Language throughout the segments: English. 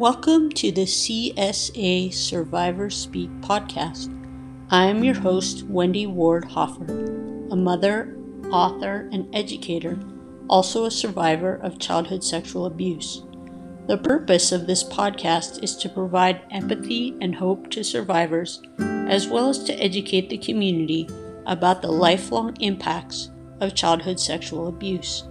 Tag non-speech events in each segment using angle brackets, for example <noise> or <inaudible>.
Welcome to the CSA Survivor Speak podcast. I am your host, Wendy Ward Hoffer, a mother, author, and educator, also a survivor of childhood sexual abuse. The purpose of this podcast is to provide empathy and hope to survivors, as well as to educate the community about the lifelong impacts of childhood sexual abuse.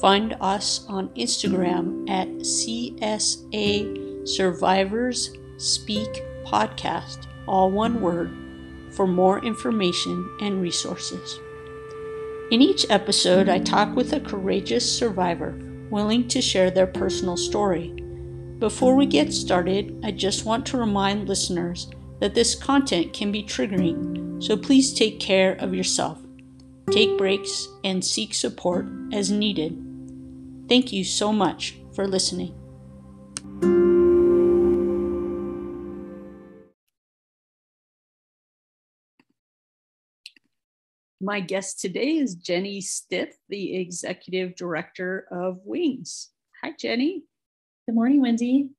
Find us on Instagram at CSA Survivors Speak Podcast, all one word, for more information and resources. In each episode, I talk with a courageous survivor willing to share their personal story. Before we get started, I just want to remind listeners that this content can be triggering, so please take care of yourself. Take breaks and seek support as needed. Thank you so much for listening. My guest today is Jenny Stith, the Executive Director of Wings. Hi, Jenny. Good morning, Wendy.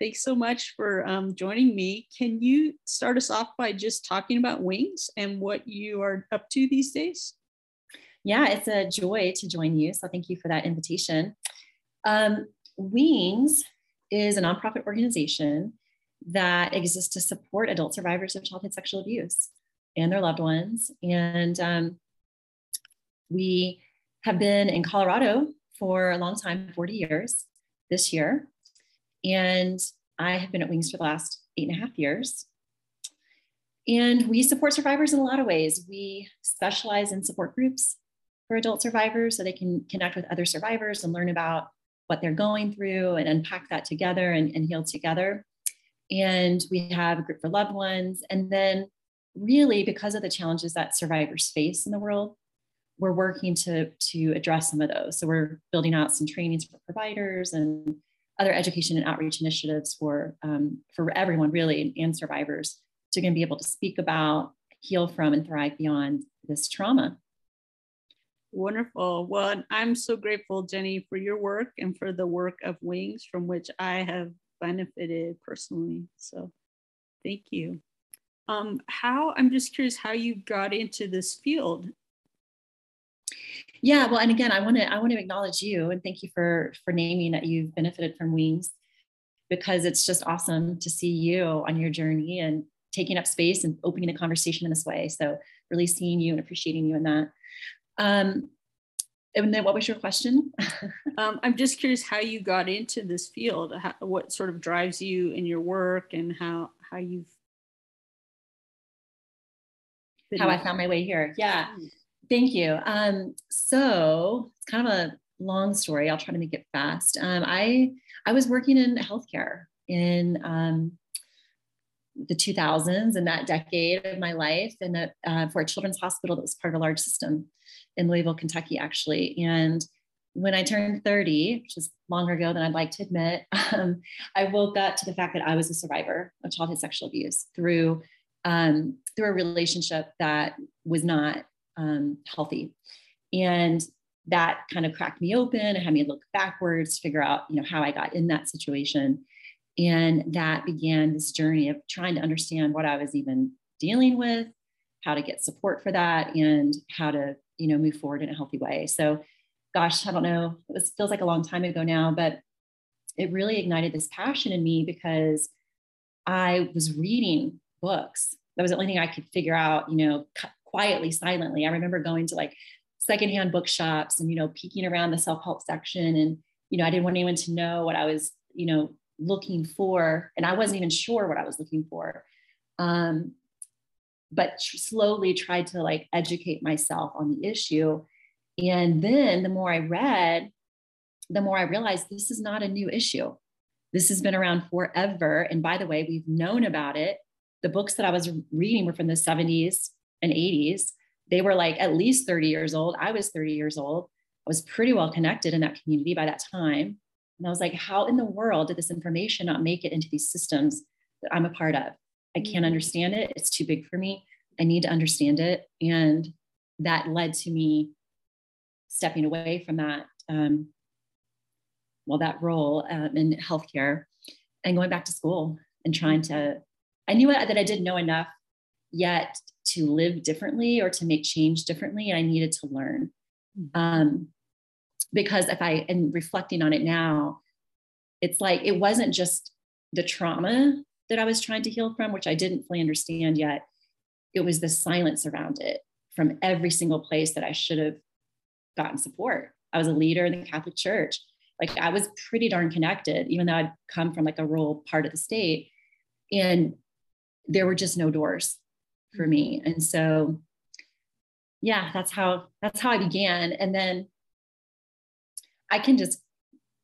Thanks so much for um, joining me. Can you start us off by just talking about Wings and what you are up to these days? Yeah, it's a joy to join you. So thank you for that invitation. Um, Wings is a nonprofit organization that exists to support adult survivors of childhood sexual abuse and their loved ones. And um, we have been in Colorado for a long time 40 years this year. And I have been at Wings for the last eight and a half years. And we support survivors in a lot of ways. We specialize in support groups for adult survivors so they can connect with other survivors and learn about what they're going through and unpack that together and, and heal together. And we have a group for loved ones. And then, really, because of the challenges that survivors face in the world, we're working to, to address some of those. So, we're building out some trainings for providers and other education and outreach initiatives for, um, for everyone, really, and survivors to be able to speak about, heal from, and thrive beyond this trauma. Wonderful. Well, I'm so grateful, Jenny, for your work and for the work of Wings, from which I have benefited personally. So thank you. Um, how, I'm just curious how you got into this field. Yeah, well, and again, I want to I want to acknowledge you and thank you for for naming that you've benefited from Wings because it's just awesome to see you on your journey and taking up space and opening the conversation in this way. So really seeing you and appreciating you in that. Um, and then what was your question? <laughs> um, I'm just curious how you got into this field, how, what sort of drives you in your work and how, how you've. How I found my way here. Yeah. Hmm. Thank you. Um, so it's kind of a long story. I'll try to make it fast. Um, I, I was working in healthcare in um, the 2000s and that decade of my life and uh, for a children's hospital that was part of a large system in Louisville, Kentucky, actually. And when I turned 30, which is longer ago than I'd like to admit, <laughs> um, I woke up to the fact that I was a survivor of childhood sexual abuse through um, through a relationship that was not um, healthy, and that kind of cracked me open and had me look backwards, figure out you know how I got in that situation, and that began this journey of trying to understand what I was even dealing with, how to get support for that, and how to you know move forward in a healthy way. So gosh i don't know it feels like a long time ago now but it really ignited this passion in me because i was reading books. That was the only thing i could figure out you know quietly silently. I remember going to like secondhand bookshops and you know peeking around the self-help section and you know i didn't want anyone to know what i was you know looking for and i wasn't even sure what i was looking for um, but slowly tried to like educate myself on the issue. And then the more I read, the more I realized this is not a new issue. This has been around forever. And by the way, we've known about it. The books that I was reading were from the 70s and 80s. They were like at least 30 years old. I was 30 years old. I was pretty well connected in that community by that time. And I was like, how in the world did this information not make it into these systems that I'm a part of? I can't mm-hmm. understand it. It's too big for me. I need to understand it. And that led to me stepping away from that, um, well, that role um, in healthcare and going back to school and trying to, I knew that I didn't know enough yet to live differently or to make change differently. And I needed to learn. Mm-hmm. Um, because if I, and reflecting on it now, it's like it wasn't just the trauma that I was trying to heal from, which I didn't fully understand yet. It was the silence around it from every single place that I should have gotten support. I was a leader in the Catholic Church. Like I was pretty darn connected, even though I'd come from like a rural part of the state. And there were just no doors for me. Mm-hmm. And so yeah, that's how that's how I began. And then I can just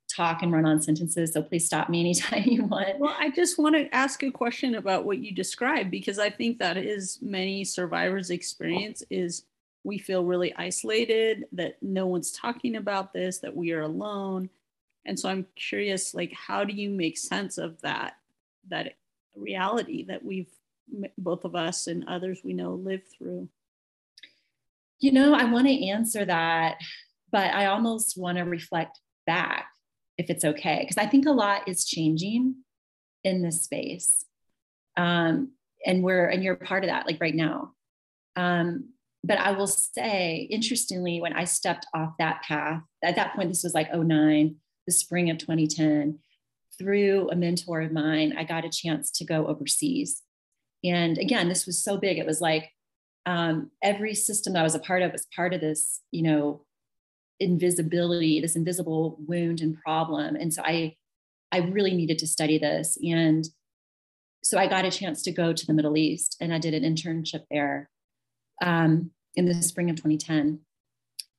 talk and run on sentences. So please stop me anytime <laughs> you want. Well, I just want to ask a question about what you described because I think that is many survivors' experience is we feel really isolated, that no one's talking about this, that we are alone. And so I'm curious, like, how do you make sense of that, that reality that we've both of us and others we know live through? You know, I want to answer that, but I almost want to reflect back if it's okay, because I think a lot is changing in this space. Um, and we're, and you're part of that, like right now. Um, but I will say, interestingly, when I stepped off that path, at that point, this was like 09, the spring of 2010, through a mentor of mine, I got a chance to go overseas. And again, this was so big. It was like um, every system that I was a part of was part of this, you know, invisibility, this invisible wound and problem. And so I, I really needed to study this. And so I got a chance to go to the Middle East and I did an internship there um, in the spring of 2010.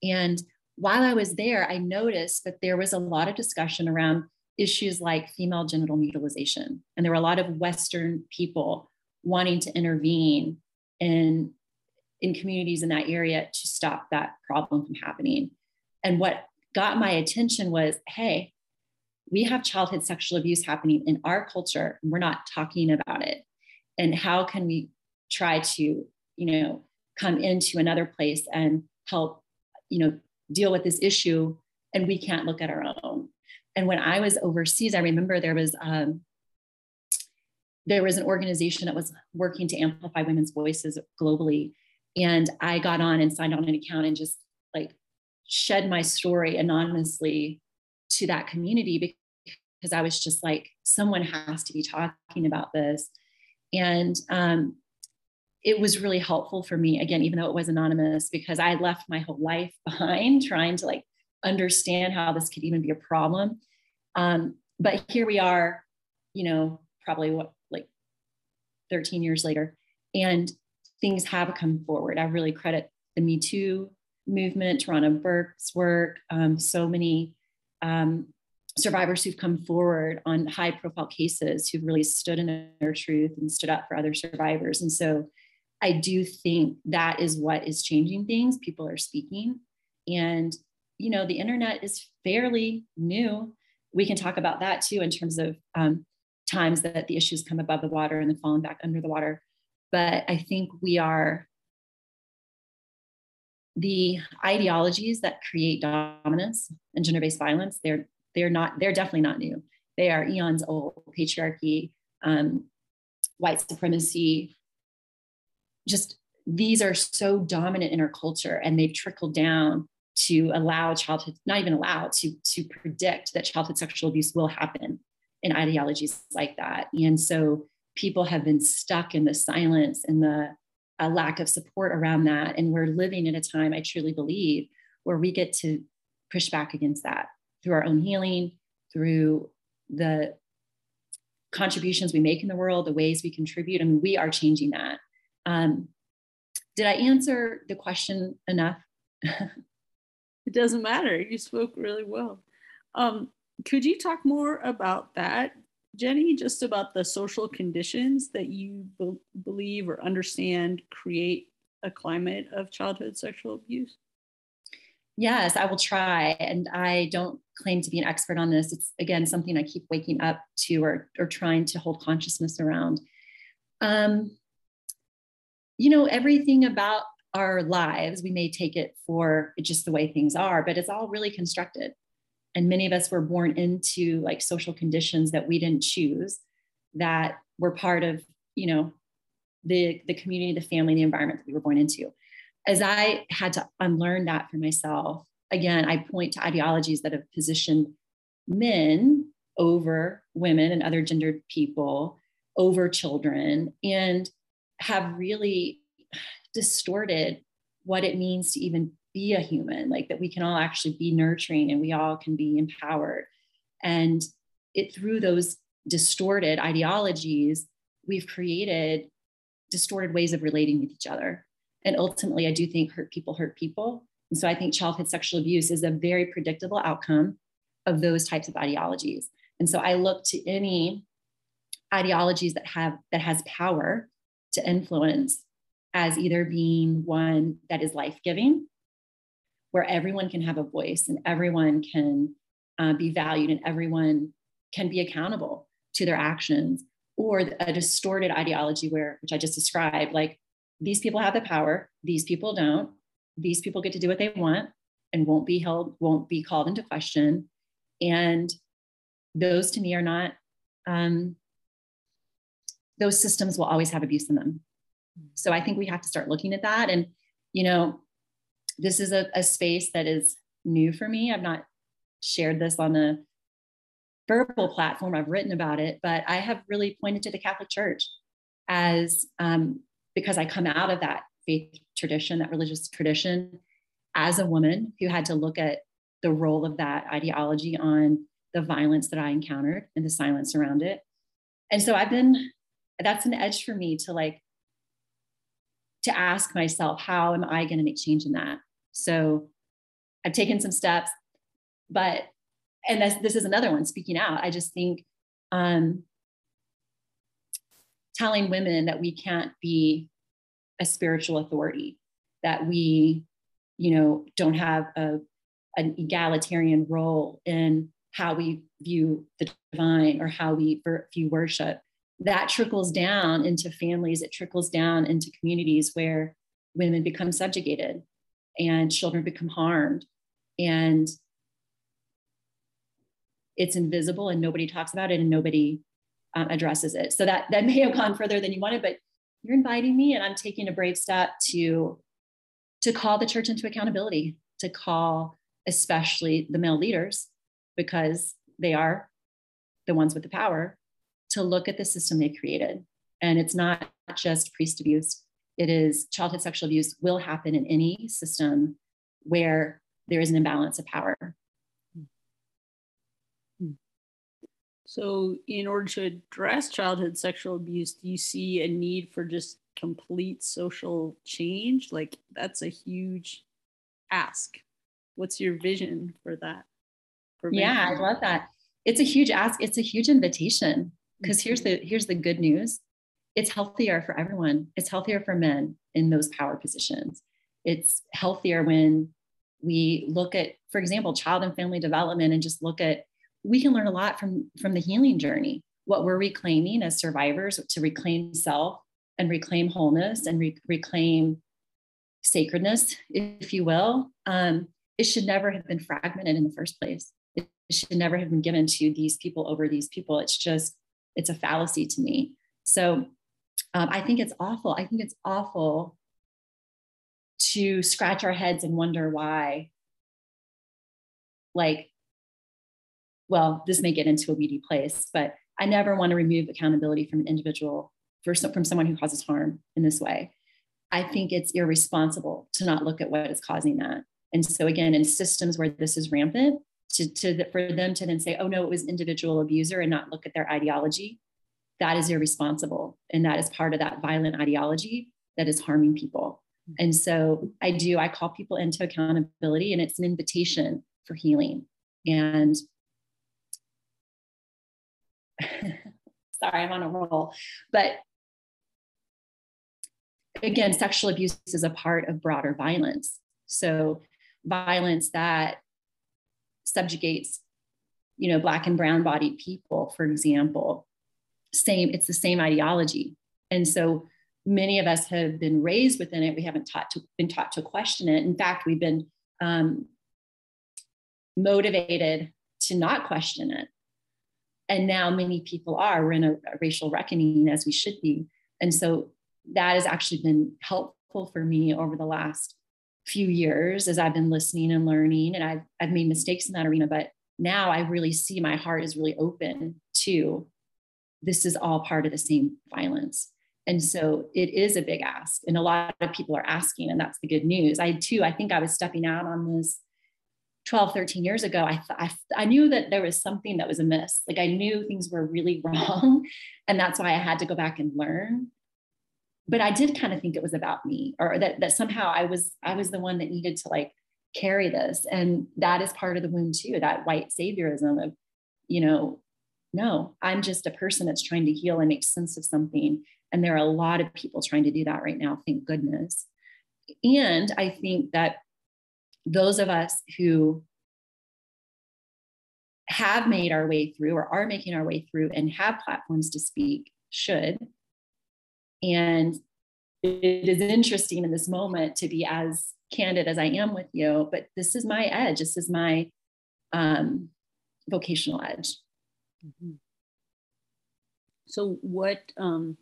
And while I was there, I noticed that there was a lot of discussion around issues like female genital mutilation. And there were a lot of Western people wanting to intervene in, in communities in that area to stop that problem from happening. And what got my attention was hey, we have childhood sexual abuse happening in our culture, and we're not talking about it. And how can we try to, you know, come into another place and help, you know, deal with this issue? And we can't look at our own. And when I was overseas, I remember there was um, there was an organization that was working to amplify women's voices globally. And I got on and signed on an account and just like shed my story anonymously to that community because I was just like, someone has to be talking about this. And um, it was really helpful for me, again, even though it was anonymous, because I left my whole life <laughs> behind trying to like understand how this could even be a problem. Um, but here we are, you know, probably what like 13 years later. And things have come forward. I really credit the Me Too movement, Tarana Burke's work, um, so many um, survivors who've come forward on high profile cases who've really stood in their truth and stood up for other survivors. And so I do think that is what is changing things. People are speaking. And, you know, the internet is fairly new. We can talk about that too in terms of um, times that the issues come above the water and then falling back under the water. But I think we are the ideologies that create dominance and gender-based violence. They're they're not they're definitely not new. They are eons old. Patriarchy, um, white supremacy. Just these are so dominant in our culture, and they've trickled down to allow childhood, not even allow to to predict that childhood sexual abuse will happen in ideologies like that. And so people have been stuck in the silence and the lack of support around that. And we're living in a time, I truly believe, where we get to push back against that through our own healing, through the contributions we make in the world, the ways we contribute. I mean, we are changing that. Um, did I answer the question enough? <laughs> it doesn't matter. You spoke really well. Um, could you talk more about that, Jenny, just about the social conditions that you be- believe or understand create a climate of childhood sexual abuse? Yes, I will try. And I don't claim to be an expert on this. It's again something I keep waking up to or, or trying to hold consciousness around. Um, you know, everything about our lives, we may take it for just the way things are, but it's all really constructed and many of us were born into like social conditions that we didn't choose that were part of you know the the community the family the environment that we were born into. As i had to unlearn that for myself again i point to ideologies that have positioned men over women and other gendered people over children and have really distorted what it means to even be a human like that we can all actually be nurturing and we all can be empowered. And it through those distorted ideologies we've created distorted ways of relating with each other. And ultimately i do think hurt people hurt people. And so i think childhood sexual abuse is a very predictable outcome of those types of ideologies. And so i look to any ideologies that have that has power to influence as either being one that is life-giving where everyone can have a voice and everyone can uh, be valued and everyone can be accountable to their actions or a distorted ideology where which i just described like these people have the power these people don't these people get to do what they want and won't be held won't be called into question. And those to me are not um, those systems will always have abuse in them. So i think we have to start looking at that and you know this is a, a space that is new for me. I've not shared this on a verbal platform. I've written about it but i have really pointed to the catholic church as um, because i come out of that faith tradition that religious tradition as a woman who had to look at the role of that ideology on the violence that i encountered and the silence around it. And so i've been that's an edge for me to like to ask myself how am i going to make change in that so i've taken some steps but and this, this is another one speaking out. I just think um, telling women that we can't be a spiritual authority that we you know don't have a, an egalitarian role in how we view the divine or how we view worship. That trickles down into families. It trickles down into communities where women become subjugated and children become harmed. And it's invisible and nobody talks about it and nobody um, addresses it. So that that <laughs> may have gone further than you wanted but you're inviting me and i'm taking a brave step to to call the church into accountability to call especially the male leaders because they are the ones with the power to look at the system they created. And it's not just priest abuse it is childhood sexual abuse will happen in any system where there is an imbalance of power hmm. So, in order to address childhood sexual abuse, do you see a need for just complete social change? Like, that's a huge ask. What's your vision for that? For yeah, I love that. It's a huge ask. It's a huge invitation because mm-hmm. here's the here's the good news. It's healthier for everyone. It's healthier for men in those power positions. It's healthier when we look at, for example, child and family development and just look at we can learn a lot from from the healing journey what we're reclaiming as survivors to reclaim self and reclaim wholeness and re- reclaim sacredness if you will um, it should never have been fragmented in the first place it should never have been given to these people over these people it's just it's a fallacy to me so um, i think it's awful i think it's awful to scratch our heads and wonder why like well, this may get into a weedy place, but I never want to remove accountability from an individual for some, from someone who causes harm in this way. I think it's irresponsible to not look at what is causing that. And so again, in systems where this is rampant, to, to for them to then say, oh no, it was individual abuser and not look at their ideology, that is irresponsible. And that is part of that violent ideology that is harming people. And so I do, I call people into accountability and it's an invitation for healing. And <laughs> sorry, I'm on a roll. But again, sexual abuse is a part of broader violence. So violence that subjugates, you know, black and brown bodied people, for example, same, it's the same ideology. And so many of us have been raised within it. We haven't taught to, been taught to question it. In fact, we've been um, motivated to not question it. And now many people are. We're in a, a racial reckoning as we should be. And so that has actually been helpful for me over the last few years as I've been listening and learning. And I've, I've made mistakes in that arena, but now I really see my heart is really open to this is all part of the same violence. And so it is a big ask. And a lot of people are asking, and that's the good news. I too, I think I was stepping out on this 12, 13 years ago. I, th- I, I knew that there was something that was amiss. Like I knew things were really <laughs> wrong. And that's why I had to go back and learn. But I did kind of think it was about me or that, that somehow I was, I was the one that needed to like carry this. And that is part of the wound too, that white saviorism of, you know, no, I'm just a person that's trying to heal and make sense of something. And there are a lot of people trying to do that right now, thank goodness. And I think that those of us who have made our way through or are making our way through and have platforms to speak should. And it is interesting in this moment to be as candid as I am with you, but this is my edge. This is my um, vocational edge. Mm-hmm. So, what um,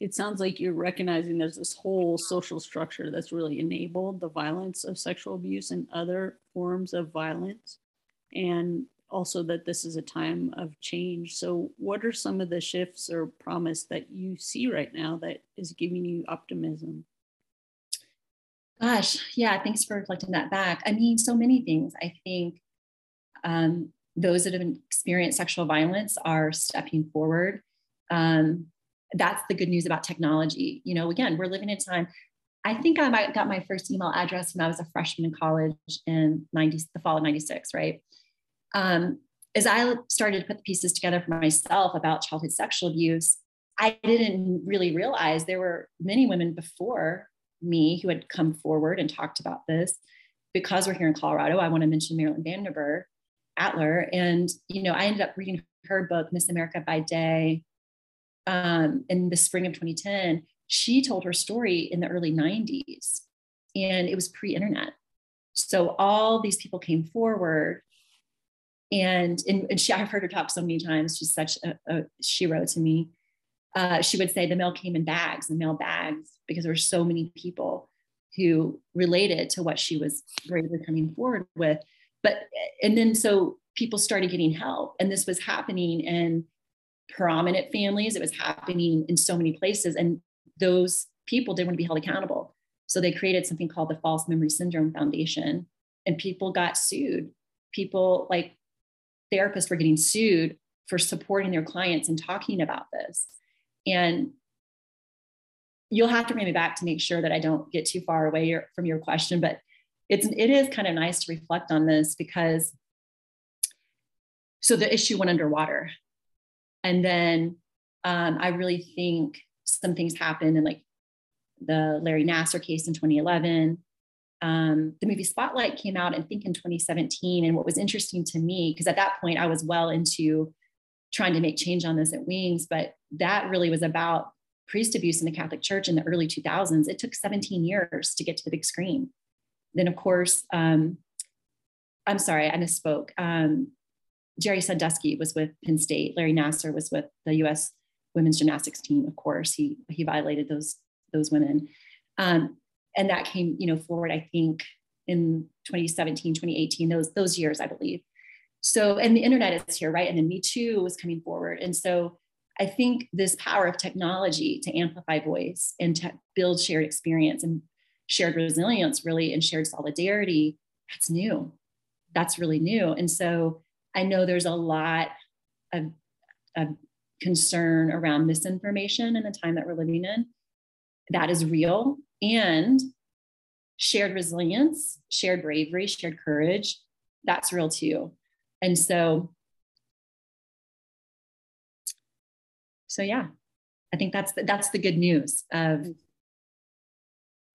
it sounds like you're recognizing there's this whole social structure that's really enabled the violence of sexual abuse and other forms of violence, and also that this is a time of change. So, what are some of the shifts or promise that you see right now that is giving you optimism? Gosh, yeah, thanks for reflecting that back. I mean, so many things. I think um, those that have experienced sexual violence are stepping forward. Um, that's the good news about technology. You know, again, we're living in time. I think I got my first email address when I was a freshman in college in 90, the fall of 96, right? Um, as I started to put the pieces together for myself about childhood sexual abuse, I didn't really realize there were many women before me who had come forward and talked about this. Because we're here in Colorado, I want to mention Marilyn Van Derbur Atler. And, you know, I ended up reading her book, Miss America by Day, um, in the spring of 2010. She told her story in the early 90s, and it was pre internet. So all these people came forward. And, and, and she, I've heard her talk so many times. She's such a, a she wrote to me. Uh, she would say the mail came in bags and mail bags because there were so many people who related to what she was bravely coming forward with. But and then so people started getting help, and this was happening in prominent families. It was happening in so many places, and those people didn't want to be held accountable. So they created something called the False Memory Syndrome Foundation, and people got sued. People like therapists were getting sued for supporting their clients and talking about this. And you'll have to bring me back to make sure that I don't get too far away from your question, but it's it is kind of nice to reflect on this because so the issue went underwater, and then um, I really think some things happened in like the Larry Nassar case in 2011. Um, the movie Spotlight came out, I think, in 2017. And what was interesting to me, because at that point I was well into trying to make change on this at Wings, but that really was about priest abuse in the Catholic Church in the early 2000s. It took 17 years to get to the big screen. Then, of course, um, I'm sorry, I misspoke. Um, Jerry Sandusky was with Penn State. Larry Nassar was with the U.S. women's gymnastics team. Of course, he he violated those those women, um, and that came you know forward. I think in 2017, 2018, those those years, I believe. So, and the internet is here, right? And then Me Too was coming forward. And so I think this power of technology to amplify voice and to build shared experience and shared resilience, really, and shared solidarity, that's new. That's really new. And so I know there's a lot of, of concern around misinformation in the time that we're living in. That is real. And shared resilience, shared bravery, shared courage, that's real too. And so, so yeah, I think that's the, that's the good news of mm-hmm.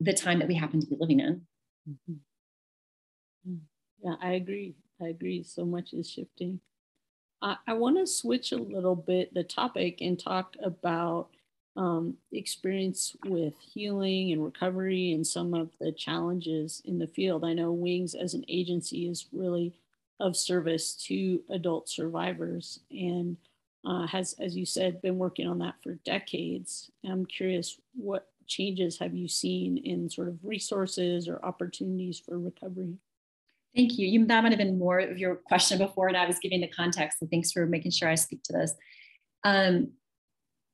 The time that we happen to be living in. Mm-hmm. Yeah, I agree. I agree. So much is shifting. I, I want to switch a little bit the topic and talk about um, experience with healing and recovery and some of the challenges in the field. I know Wings as an agency is really of service to adult survivors and uh, has, as you said, been working on that for decades. I'm curious, what changes have you seen in sort of resources or opportunities for recovery? Thank you. you. That might have been more of your question before, and I was giving the context. So thanks for making sure I speak to this. Um,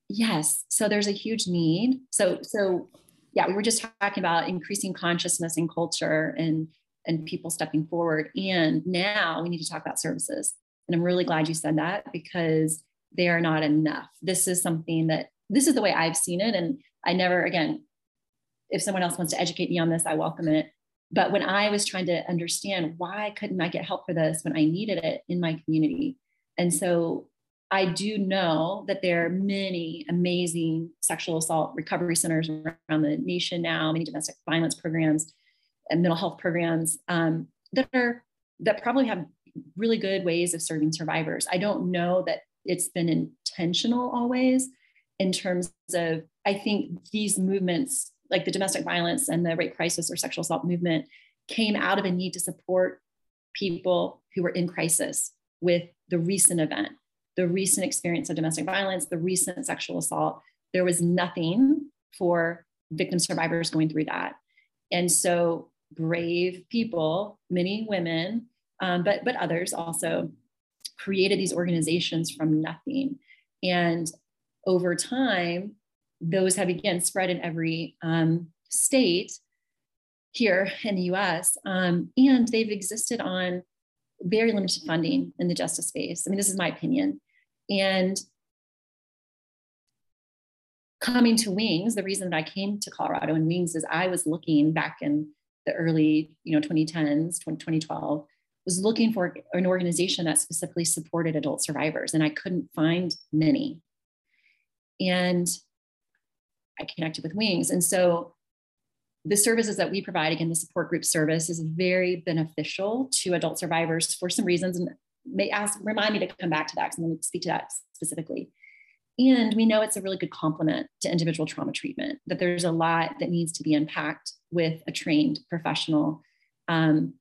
yes, so there's a huge need. So, so yeah, we were just talking about increasing consciousness and culture and and people stepping forward. And now we need to talk about services. And I'm really glad you said that because they are not enough. This is something that this is the way I've seen it. And I never, again, if someone else wants to educate me on this, I welcome it. But when I was trying to understand why couldn't I get help for this when I needed it in my community? And so I do know that there are many amazing sexual assault recovery centers around the nation now, many domestic violence programs and mental health programs um, that are that probably have really good ways of serving survivors. I don't know that it's been intentional always in terms of I think these movements like the domestic violence and the rape crisis or sexual assault movement came out of a need to support people who were in crisis with the recent event, the recent experience of domestic violence, the recent sexual assault. There was nothing for victim survivors going through that. And so brave people, many women, um, but, but others also created these organizations from nothing. And over time, those have again spread in every um, state here in the US. Um, and they've existed on very limited funding in the justice space. I mean, this is my opinion. And coming to Wings, the reason that I came to Colorado and Wings is I was looking back in the early, you know, 2010s, 2012, was looking for an organization that specifically supported adult survivors, and I couldn't find many. And I connected with Wings. And so the services that we provide, again, the support group service is very beneficial to adult survivors for some reasons. And may ask, remind me to come back to that because I'm going to speak to that specifically. And we know it's a really good complement to individual trauma treatment, that there's a lot that needs to be unpacked with a trained professional, um,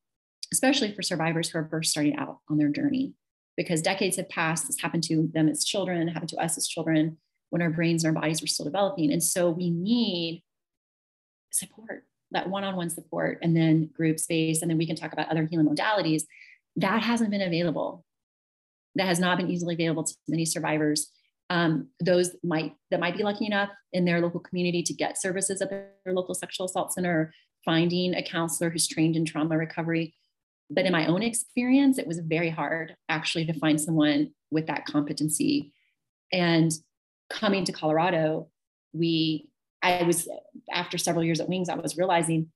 especially for survivors who are first starting out on their journey. Because decades have passed, this happened to them as children, happened to us as children when our brains and our bodies were still developing. And so we need support, that one on one support, and then group space. And then we can talk about other healing modalities. That hasn't been available. That has not been easily available to many survivors um, those might that might be lucky enough in their local community to get services at their local sexual assault center finding a counselor who's trained in trauma recovery but in my own experience it was very hard actually to find someone with that competency and coming to colorado we i was after several years at wings i was realizing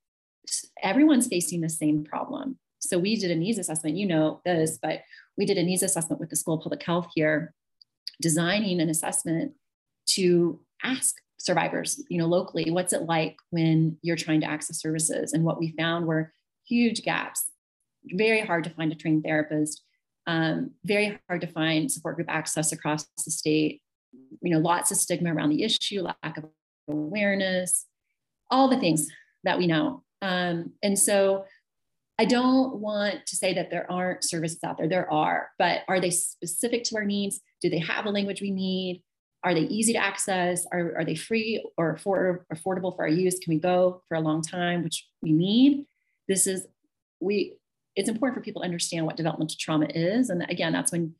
everyone's facing the same problem so we did a needs assessment you know this but we did a needs assessment with the school of public health here designing an assessment to ask survivors, you know, locally, what's it like when you're trying to access services? And what we found were huge gaps. Very hard to find a trained therapist. Um, very hard to find support group access across the state. You know, lots of stigma around the issue, lack of awareness, all the things that we know. Um, and so I don't want to say that there aren't services out there. There are, but are they specific to our needs? Do they have the language we need? Are they easy to access? Are, are they free or afford, affordable for our use? Can we go for a long time, which we need? This is, we, it's important for people to understand what developmental trauma is. And again, that's when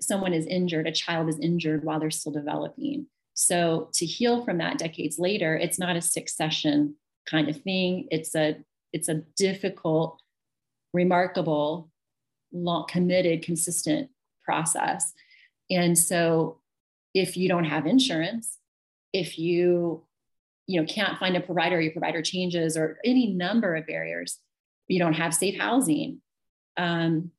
someone is injured, a child is injured while they're still developing. So to heal from that decades later, it's not a six session kind of thing. It's a it's a difficult, remarkable, long, committed, consistent process. And so if you don't have insurance, if you you know can't find a provider, your provider changes, or any number of barriers, you don't have safe housing, um,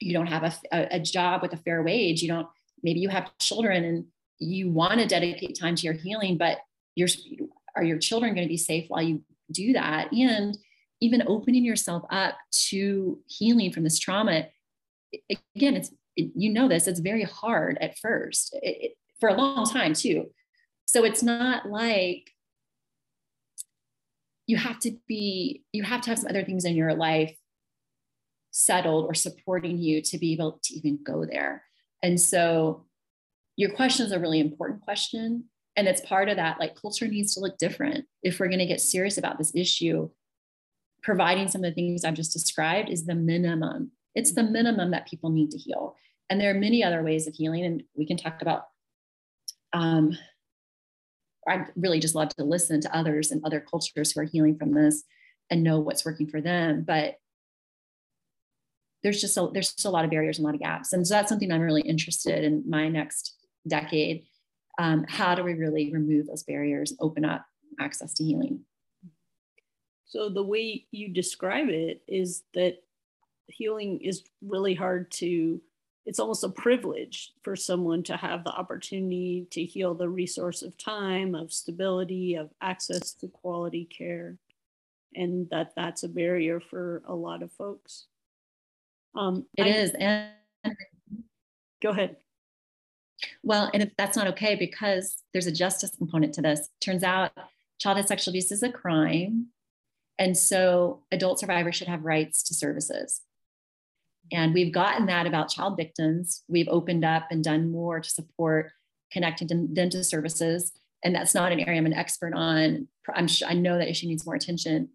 you don't have a, a job with a fair wage, you don't maybe you have children and you want to dedicate time to your healing, but your are your children going to be safe while you do that? And even opening yourself up to healing from this trauma again it's it, you know this it's very hard at first it, it, for a long time too so it's not like you have to be you have to have some other things in your life settled or supporting you to be able to even go there. And so your question is a really important question. And it's part of that, like culture needs to look different. If we're going to get serious about this issue, providing some of the things I've just described is the minimum. It's the minimum that people need to heal. And there are many other ways of healing, and we can talk about. Um, I really just love to listen to others and other cultures who are healing from this and know what's working for them. But there's just a, there's just a lot of barriers and a lot of gaps, and so that's something I'm really interested in my next decade. Um, how do we really remove those barriers, open up access to healing? So the way you describe it is that healing is really hard to it's almost a privilege for someone to have the opportunity to heal the resource of time of stability of access to quality care and that that's a barrier for a lot of folks um, it I, is, and go ahead well and if that's not okay because there's a justice component to this turns out childhood sexual abuse is a crime and so adult survivors should have rights to services. And we've gotten that about child victims. We've opened up and done more to support connecting them to services. And that's not an area I'm an expert on. I'm sure, I know that issue needs more attention.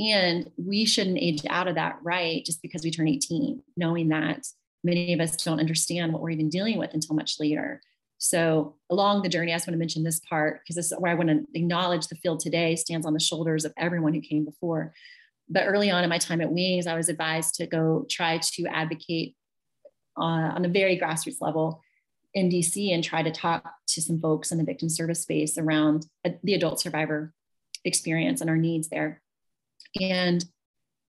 And we shouldn't age out of that right just because we turn 18, knowing that many of us don't understand what we're even dealing with until much later. So along the journey, I just want to mention this part because this is where I want to acknowledge the field today stands on the shoulders of everyone who came before. But early on in my time at Wings, I was advised to go try to advocate uh, on a very grassroots level in DC and try to talk to some folks in the victim service space around uh, the adult survivor experience and our needs there. And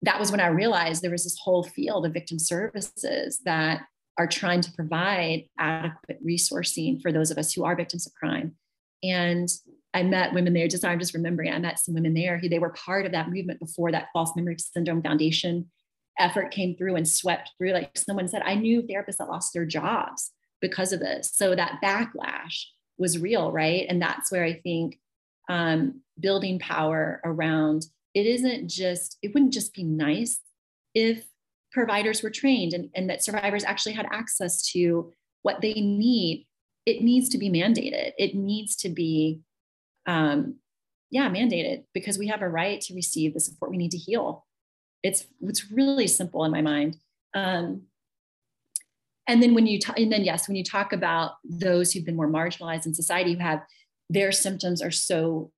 that was when I realized there was this whole field of victim services that are trying to provide adequate resourcing for those of us who are victims of crime. And I met women there, just I'm just remembering, I met some women there who they were part of that movement before that False Memory Syndrome Foundation effort came through and swept through. Like someone said, I knew therapists that lost their jobs because of this. So that backlash was real, right? And that's where I think um, building power around it isn't just, it wouldn't just be nice if providers were trained and, and that survivors actually had access to what they need. It needs to be mandated. It needs to be um, yeah mandated because we have a right to receive the support we need to heal. It's it's really simple in my mind. Um, and then when you talk and then yes when you talk about those who've been more marginalized in society who have their symptoms are so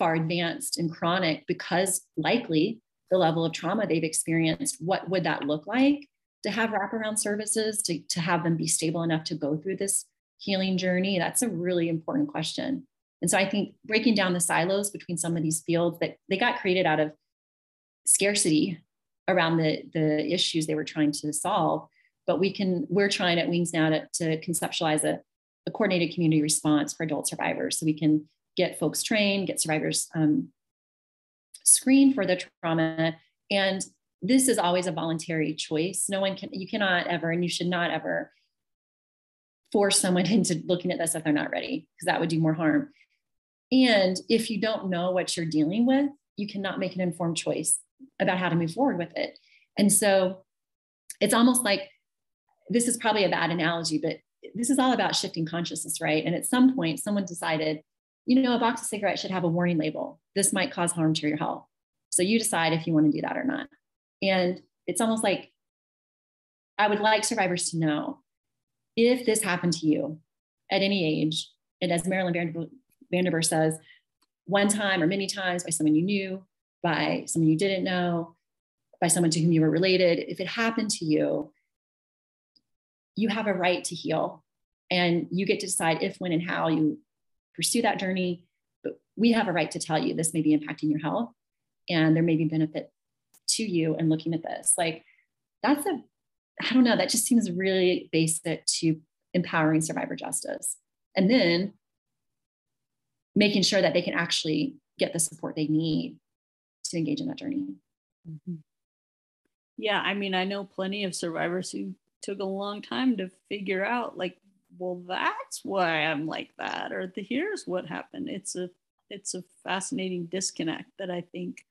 far advanced and chronic because likely the level of trauma they've experienced, what would that look like to have wraparound services, to, to have them be stable enough to go through this healing journey? That's a really important question. And so I think breaking down the silos between some of these fields that they got created out of scarcity around the, the issues they were trying to solve. But we can, we're trying at Wings now to, to conceptualize a, a coordinated community response for adult survivors. So we can get folks trained, get survivors um, screen for the trauma. And this is always a voluntary choice. No one can, you cannot ever, and you should not ever force someone <laughs> into looking at this if they're not ready, because that would do more harm. And if you don't know what you're dealing with, you cannot make an informed choice about how to move forward with it. And so it's almost like this is probably a bad analogy, but this is all about shifting consciousness, right? And at some point, someone decided you know, a box of cigarettes should have a warning label. This might cause harm to your health. So you decide if you want to do that or not. And it's almost like I would like survivors to know if this happened to you at any age, and as Marilyn Van Derbur says, one time or many times by someone you knew, by someone you didn't know, by someone to whom you were related, if it happened to you, you have a right to heal. And you get to decide if, when, and how you pursue that journey. But we have a right to tell you this may be impacting your health and there may be benefit to you in looking at this. Like that's a, I don't know, that just seems really basic to empowering survivor justice. And then making sure that they can actually get the support they need to engage in that journey. Mm-hmm. Yeah, I mean, I know plenty of survivors who took a long time to figure out like well that's why i'm like that or the here's what happened it's a it's a fascinating disconnect that i think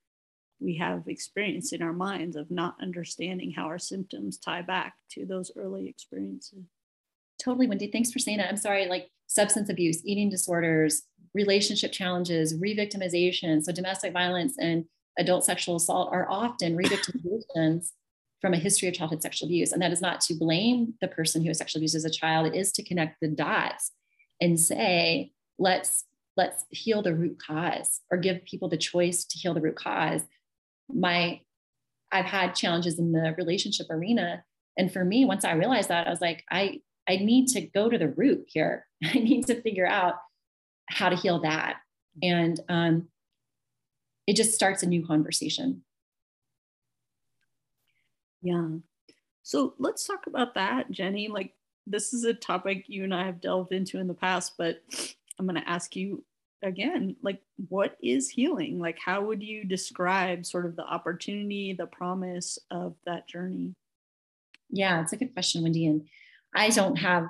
we have experienced in our minds of not understanding how our symptoms tie back to those early experiences. Totally, Wendy. Thanks for saying that. I'm sorry, like substance abuse, eating disorders, relationship challenges, re-victimization. So domestic violence and adult sexual assault are often re-victimizations from a history of childhood sexual abuse. And that is not to blame the person who was sexually abused as a child. It is to connect the dots and say, let's let's heal the root cause or give people the choice to heal the root cause. My I've had challenges in the relationship arena. And for me, once I realized that, I was like, I I need to go to the root here. <laughs> I need to figure out how to heal that. And um, it just starts a new conversation. Yeah. So let's talk about that, Jenny. Like, this is a topic you and I have delved into in the past, but I'm going to ask you again like, what is healing? Like, how would you describe sort of the opportunity, the promise of that journey? Yeah, it's a good question, Wendy. And I don't have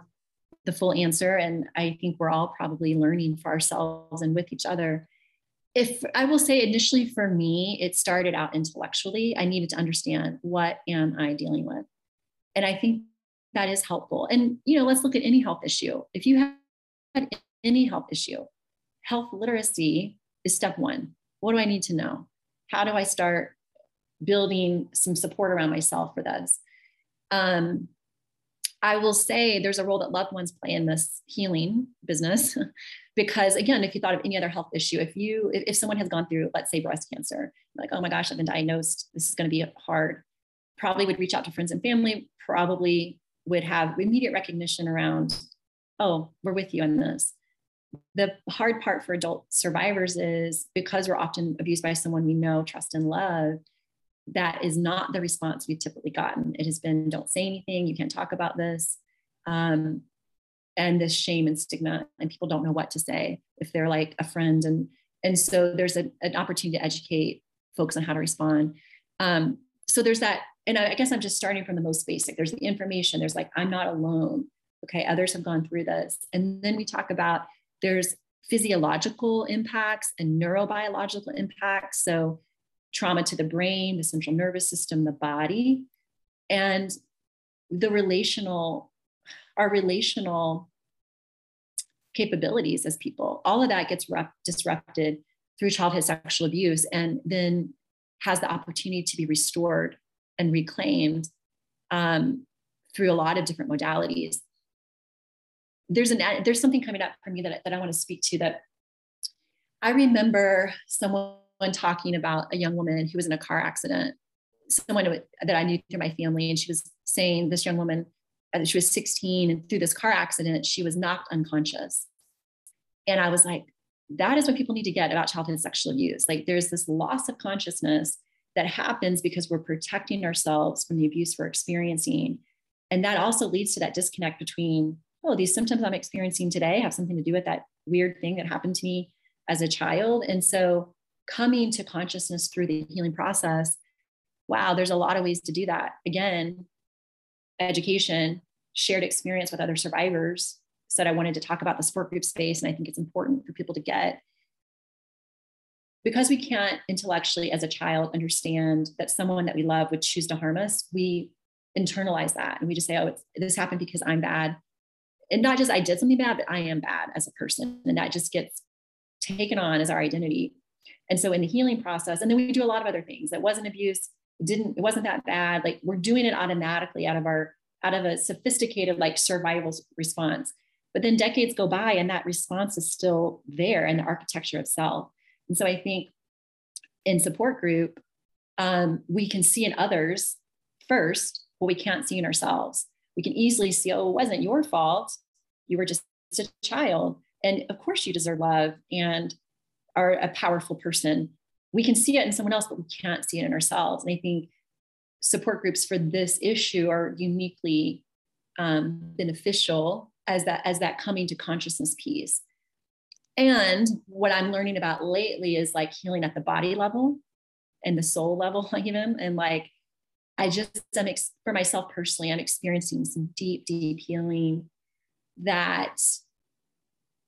the full answer. And I think we're all probably learning for ourselves and with each other. If I will say initially for me, it started out intellectually. I needed to understand what am I dealing with? And I think that is helpful. And you know, let's look at any health issue. If you have any health issue, health literacy is step one. What do I need to know? How do I start building some support around myself for this? Um, I will say there's a role that loved ones play in this healing business. <laughs> because again, if you thought of any other health issue, if you, if, someone has gone through, let's say breast cancer, like, oh my gosh, I've been diagnosed, this is going to be hard, probably would reach out to friends and family, probably would have immediate recognition around, oh, we're with you on this. The hard part for adult survivors is because we're often abused by someone we know, trust, and love, that is not the response we've typically gotten. It has been, don't say anything, you can't talk about this. Um, and this shame and stigma, and people don't know what to say if they're like a friend. And, and so there's a, an opportunity to educate folks on how to respond. Um, so there's that, and I, I guess I'm just starting from the most basic. There's the information, there's like, I'm not alone. Okay, others have gone through this. And then we talk about there's physiological impacts and neurobiological impacts. So trauma to the brain, the central nervous system, the body, and the relational, our relational capabilities as people. All of that gets rep- disrupted through childhood sexual abuse and then has the opportunity to be restored and reclaimed um, through a lot of different modalities. There's an there's something coming up for me that, that I want to speak to that I remember someone talking about a young woman who was in a car accident, someone that I knew through my family, and she was saying this young woman, she was 16, and through this car accident, she was knocked unconscious. And I was like, that is what people need to get about childhood sexual abuse. Like there's this loss of consciousness that happens because we're protecting ourselves from the abuse we're experiencing. And that also leads to that disconnect between, oh, these symptoms I'm experiencing today have something to do with that weird thing that happened to me as a child. And so coming to consciousness through the healing process, wow, there's a lot of ways to do that. Again, education, shared experience with other survivors. Said I wanted to talk about the support group space, and I think it's important for people to get. Because we can't intellectually, as a child, understand that someone that we love would choose to harm us, we internalize that and we just say, oh, this happened because I'm bad. And not just I did something bad, but I am bad as a person. And that just gets taken on as our identity. And so in the healing process, and then we do a lot of other things. that wasn't abuse. Didn't, it wasn't that bad. Like we're doing it automatically out of our, out of a sophisticated like survival response. But then decades go by and that response is still there in the architecture itself. And so I think in support group, um, we can see in others first what we can't see in ourselves. We can easily see, oh, it wasn't your fault. You were just a child. And of course you deserve love. And are a powerful person, we can see it in someone else, but we can't see it in ourselves. And I think support groups for this issue are uniquely um, beneficial as that as that coming to consciousness piece. And what I'm learning about lately is like healing at the body level and the soul level, <laughs> even. And like, I just am ex- for myself personally, I'm experiencing some deep, deep healing that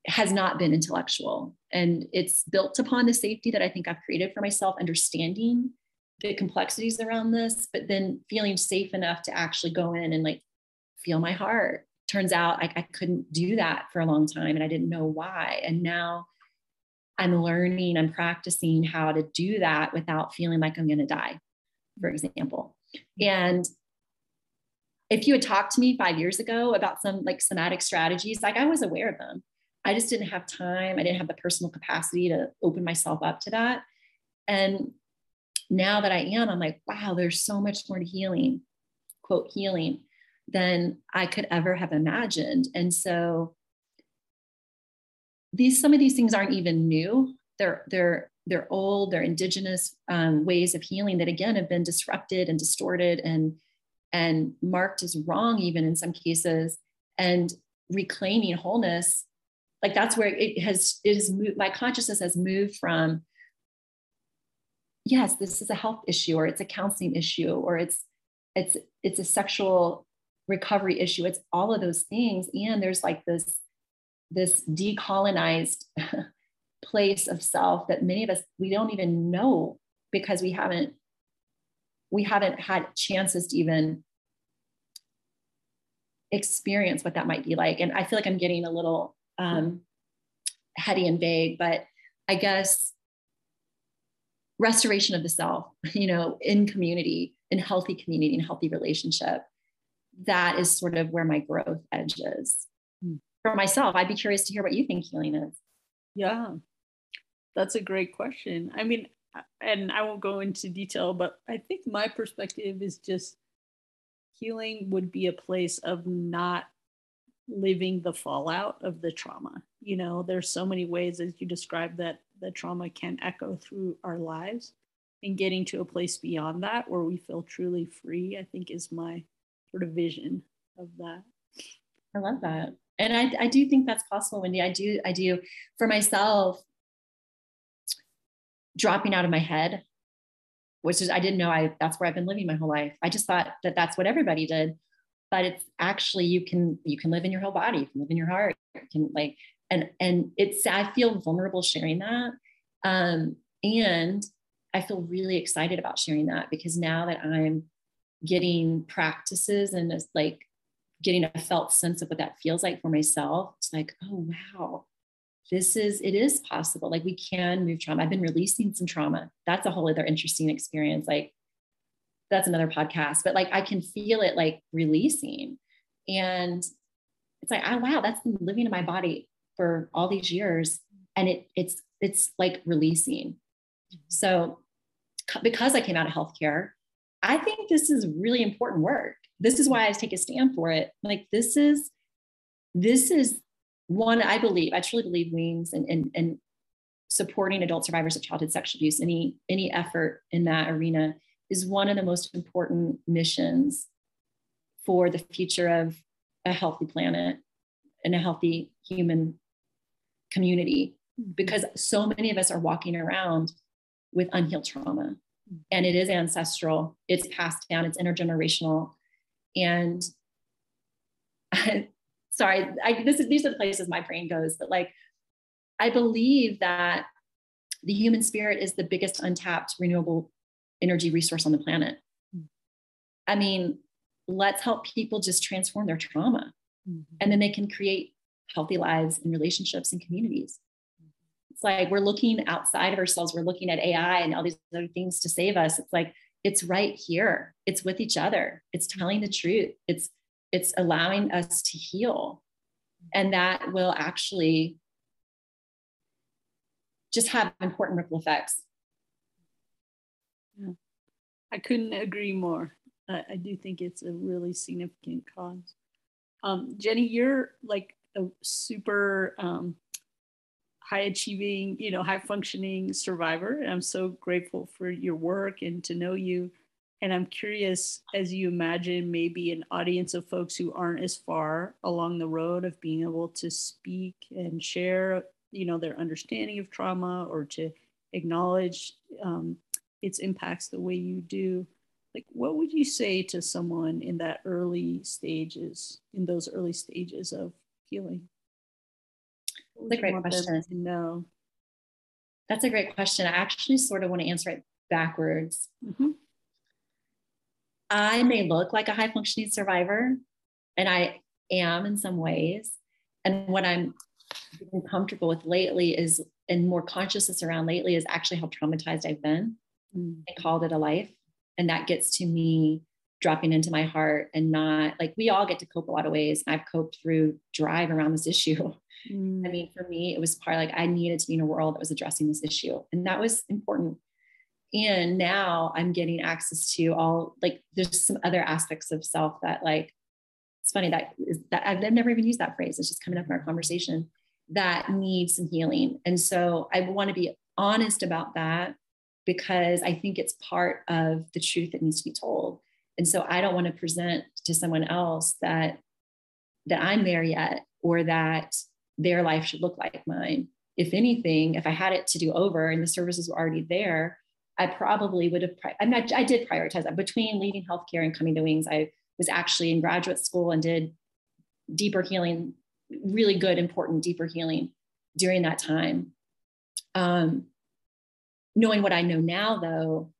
has not been intellectual. And it's built upon the safety that I think I've created for myself, understanding the complexities around this, but then feeling safe enough to actually go in and like feel my heart. Turns out I, I couldn't do that for a long time and I didn't know why. And now I'm learning, I'm practicing how to do that without feeling like I'm going to die, for example. And if you had talked to me five years ago about some like somatic strategies, like I was aware of them. I just didn't have time. I didn't have the personal capacity to open myself up to that. And now that I am, I'm like, wow, there's so much more to healing, quote, healing than I could ever have imagined. And so these some of these things aren't even new. They're they're they're old, they're indigenous um, ways of healing that again have been disrupted and distorted and and marked as wrong even in some cases. And reclaiming wholeness, like that's where it has it has moved, my consciousness has moved from yes, this is a health issue or it's a counseling issue or it's it's it's a sexual recovery issue. It's all of those things. And there's like this this decolonized <laughs> place of self that many of us we don't even know because we haven't we haven't had chances to even experience what that might be like and i feel like i'm getting a little um, heady and vague but i guess restoration of the self <laughs> you know in community in healthy community and healthy relationship that is sort of where my growth edge is. Hmm. for myself i'd be curious to hear what you think healing is yeah that's a great question. I mean and i won't go into detail but i think my perspective is just healing would be a place of not living the fallout of the trauma. You know there's so many ways as you described that the trauma can echo through our lives. And getting to a place beyond that where we feel truly free i think is my sort of vision of that. I love that. And i, I do think that's possible wendy. I do i do for myself dropping out of my head which is i didn't know i that's where i've been living my whole life. I just thought that that's what everybody did but it's actually you can you can live in your whole body you can live in your heart you can like and and it's i feel vulnerable sharing that um, and i feel really excited about sharing that because now that i'm getting practices and it's like getting a felt sense of what that feels like for myself it's like oh wow this is it is possible. Like we can move trauma. I've been releasing some trauma. That's a whole other interesting experience. Like that's another podcast but like i can feel it like releasing. And it's like oh wow that's been living in my body for all these years. And it it's it's like releasing. So because i came out of healthcare i think this is really important work. This is why i take a stand for it. Like this is this is one i believe i truly believe wings and, and, and supporting adult survivors of childhood sexual abuse any any effort in that arena is one of the most important missions for the future of a healthy planet and a healthy human community mm-hmm. because so many of us are walking around with unhealed trauma mm-hmm. and it is ancestral it's passed down it's intergenerational and <laughs> sorry I, this is, these are the places my brain goes but like i believe that the human spirit is the biggest untapped renewable energy resource on the planet. Mm-hmm. i mean let's help people just transform their trauma. Mm-hmm. and then they can create healthy lives and relationships and communities. It's like we're looking outside of ourselves. We're looking at ai and all these other things to save us. It's like it's right here. It's with each other. It's telling the truth. It's it's allowing us to heal. And that will actually just have important ripple effects. I couldn't agree more. I, I do think it's a really significant cause. Um, jenny you're like a super um, high achieving you know high functioning survivor. And i'm so grateful for your work and to know you. And I'm curious, as you imagine maybe an audience of folks who aren't as far along the road of being able to speak and share, you know, their understanding of trauma or to acknowledge um, its impacts the way you do. Like, what would you say to someone in that early stages, in those early stages of healing? That's a great question. No. That's a great question. I actually sort of want to answer it backwards. Mm-hmm. I may look like a high functioning survivor, and I am in some ways. And what I'm comfortable with lately is, and more consciousness around lately, is actually how traumatized I've been mm. and called it a life. And that gets to me dropping into my heart and not like we all get to cope a lot of ways. I've coped through drive around this <laughs> issue. Mm. I mean, for me, it was part like I needed to be in a world that was addressing this issue. And that was important. And now I'm getting access to all like there's some other aspects of self that like it's funny that is that I've never even used that phrase. It's just coming up in our conversation that needs some healing. And so I want to be honest about that because I think it's part of the truth that needs to be told. And so I don't want to present to someone else that that I'm there yet or that their life should look like mine. If anything, if I had it to do over and the services were already there, I probably would have. I'm not. I did prioritize that between leaving healthcare and coming to Wings. I was actually in graduate school and did deeper healing, really good, important, deeper healing during that time. Um, knowing what I know now, though,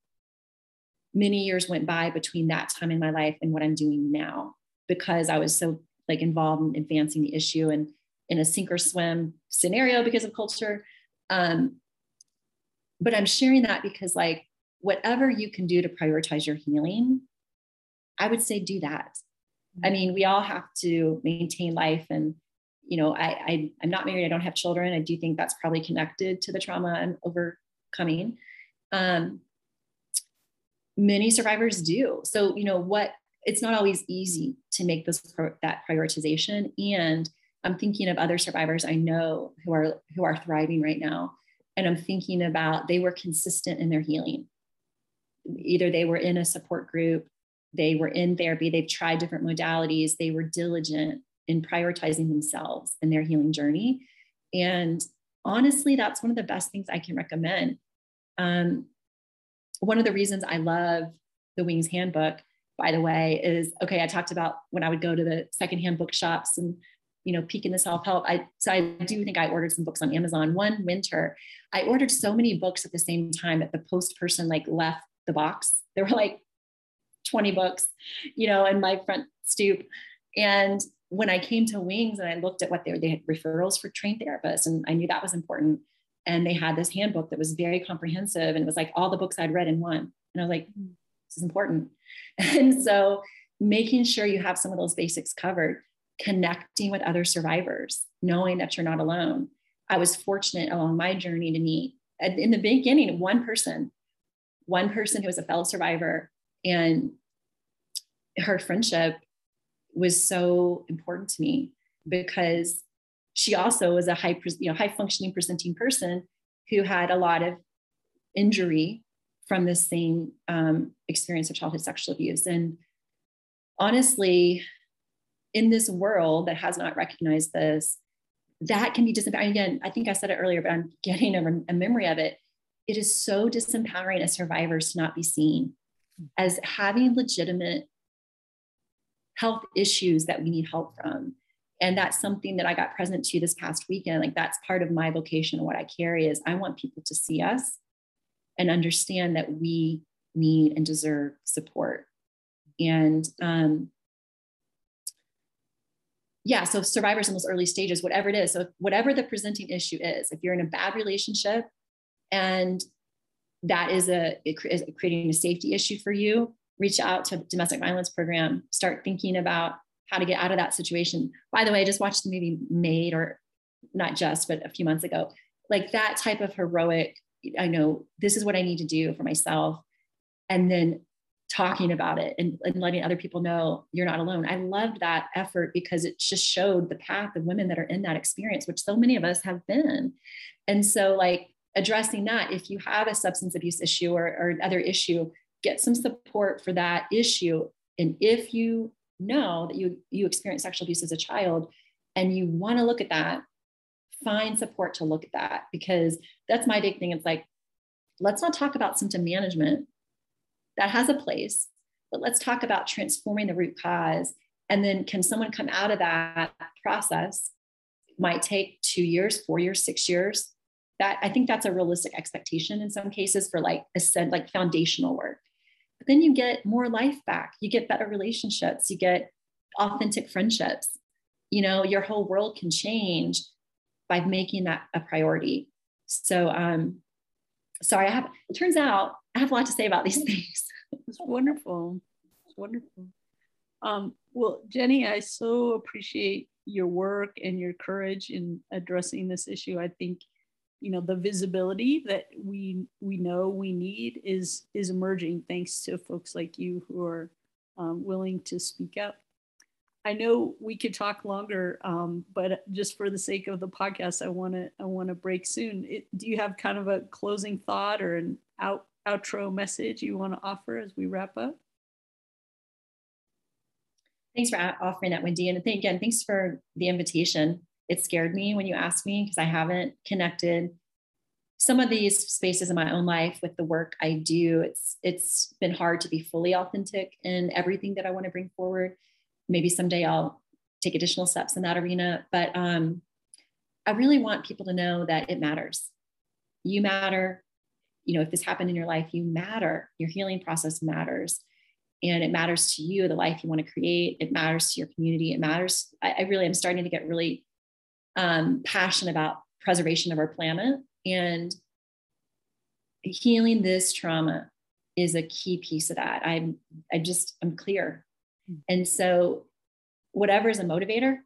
many years went by between that time in my life and what I'm doing now because I was so like involved in advancing the issue and in a sink or swim scenario because of culture. Um, but I'm sharing that because like whatever you can do to prioritize your healing, I would say do that. I mm-hmm. mean, we all have to maintain life and you know, I, I I'm not married, I don't have children. I do think that's probably connected to the trauma I'm overcoming. Um, many survivors do. So, you know, what it's not always easy to make this that prioritization. And I'm thinking of other survivors I know who are who are thriving right now. And I'm thinking about they were consistent in their healing. Either they were in a support group, they were in therapy, they've tried different modalities, they were diligent in prioritizing themselves and their healing journey. And honestly, that's one of the best things I can recommend. Um, one of the reasons I love the Wings Handbook, by the way, is okay. I talked about when I would go to the secondhand bookshops and you know peek in the self-help. I so I do think I ordered some books on Amazon. One winter, I ordered so many books at the same time that the post person like left the box. There were like 20 books, you know, in my front stoop. And when I came to Wings and I looked at what they they had referrals for trained therapists, and I knew that was important. And they had this handbook that was very comprehensive, and it was like all the books I'd read in one. And I was like, hmm, this is important. <laughs> And so, making sure you have some of those basics covered, connecting with other survivors, knowing that you're not alone. I was fortunate along my journey to meet in the beginning one person, one person who was a fellow survivor, and her friendship was so important to me because she also was a high, you know, high functioning presenting person who had a lot of injury from the same um, experience of childhood sexual abuse. And honestly, in this world that has not recognized this, that can be disempowering. Again, I think I said it earlier, but I'm getting a, a memory of it. It is so disempowering as survivors to not be seen as having legitimate health issues that we need help from. And that's something that i got present to this past weekend. Like that's part of my vocation and what i carry is i want people to see us and understand that we need and deserve support. And um, yeah so survivors in those early stages whatever it is. So whatever the presenting issue is if you're in a bad relationship and that is a creating a safety issue for you reach out to a domestic violence program start thinking about how to get out of that situation. By the way i just watched the movie Maid, or not just but a few months ago. Like that type of heroic i know this is what i need to do for myself and then talking about it and, and letting other people know you're not alone. I loved that effort because it just showed the path of women that are in that experience which so many of us have been. And so like addressing that if you have a substance abuse issue or, or another issue get some support for that issue. And if you know that you you experienced sexual abuse as a child and you want to look at that find support to look at that because that's my big thing. It's like let's not talk about symptom management. That has a place but let's talk about transforming the root cause. And then can someone come out of that process? Might take two years four years six years. That I think that's a realistic expectation in some cases for like ascend like foundational work. But then you get more life back. You get better relationships. You get authentic friendships. You know, your whole world can change by making that a priority. So um sorry, I have it turns out I have a lot to say about these <laughs> things. it's wonderful. It's wonderful. Um, well, Jenny, I so appreciate your work and your courage in addressing this issue. I think you know the visibility that we we know we need is is emerging thanks to folks like you who are um, willing to speak up. I know we could talk longer um, but just for the sake of the podcast i want to i want to break soon. It, do you have kind of a closing thought or an out outro message you want to offer as we wrap up? Thanks for offering that wendy. And again thanks for the invitation it scared me when you asked me because I haven't connected some of these spaces in my own life with the work I do. It's it's been hard to be fully authentic in everything that I want to bring forward. Maybe someday I'll take additional steps in that arena, but um, I really want people to know that it matters. You matter. You know, if this happened in your life, you matter. Your healing process matters and it matters to you the life you want to create it matters to your community it matters I, I, really am starting to get really um, passionate about preservation of our planet. And healing this trauma is a key piece of that. I'm i just i'm clear. Hmm. and so whatever is a motivator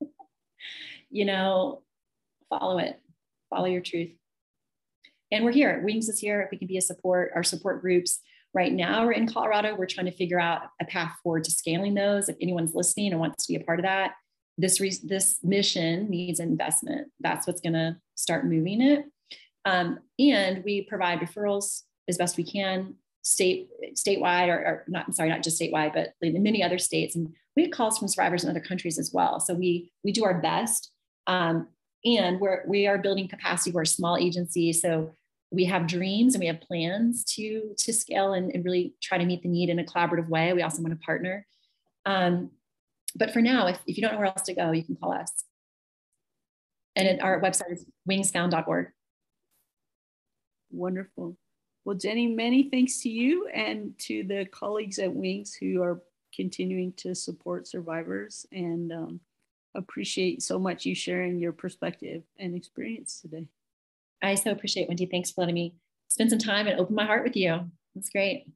<laughs> you know follow it follow your truth. And we're here. Wings is here. If we can be a support our support groups. Right now we're in colorado. We're trying to figure out a path forward to scaling those. If anyone's listening and wants to be a part of that this re- this mission needs investment. That's what's going to start moving it. Um, and we provide referrals as best we can, state statewide, or, or not. I'm sorry, not just statewide, but in many other states. And we get calls from survivors in other countries as well. So we we do our best. Um, and we're we are building capacity. We're a small agency, so we have dreams and we have plans to to scale and, and really try to meet the need in a collaborative way. We also want to partner. Um, but for now, if, if you don't know where else to go, you can call us. And it, our website is wingsfound.org. Wonderful. Well, Jenny, many thanks to you and to the colleagues at Wings who are continuing to support survivors and um, appreciate so much you sharing your perspective and experience today. I so appreciate Wendy. Thanks for letting me spend some time and open my heart with you. That's great.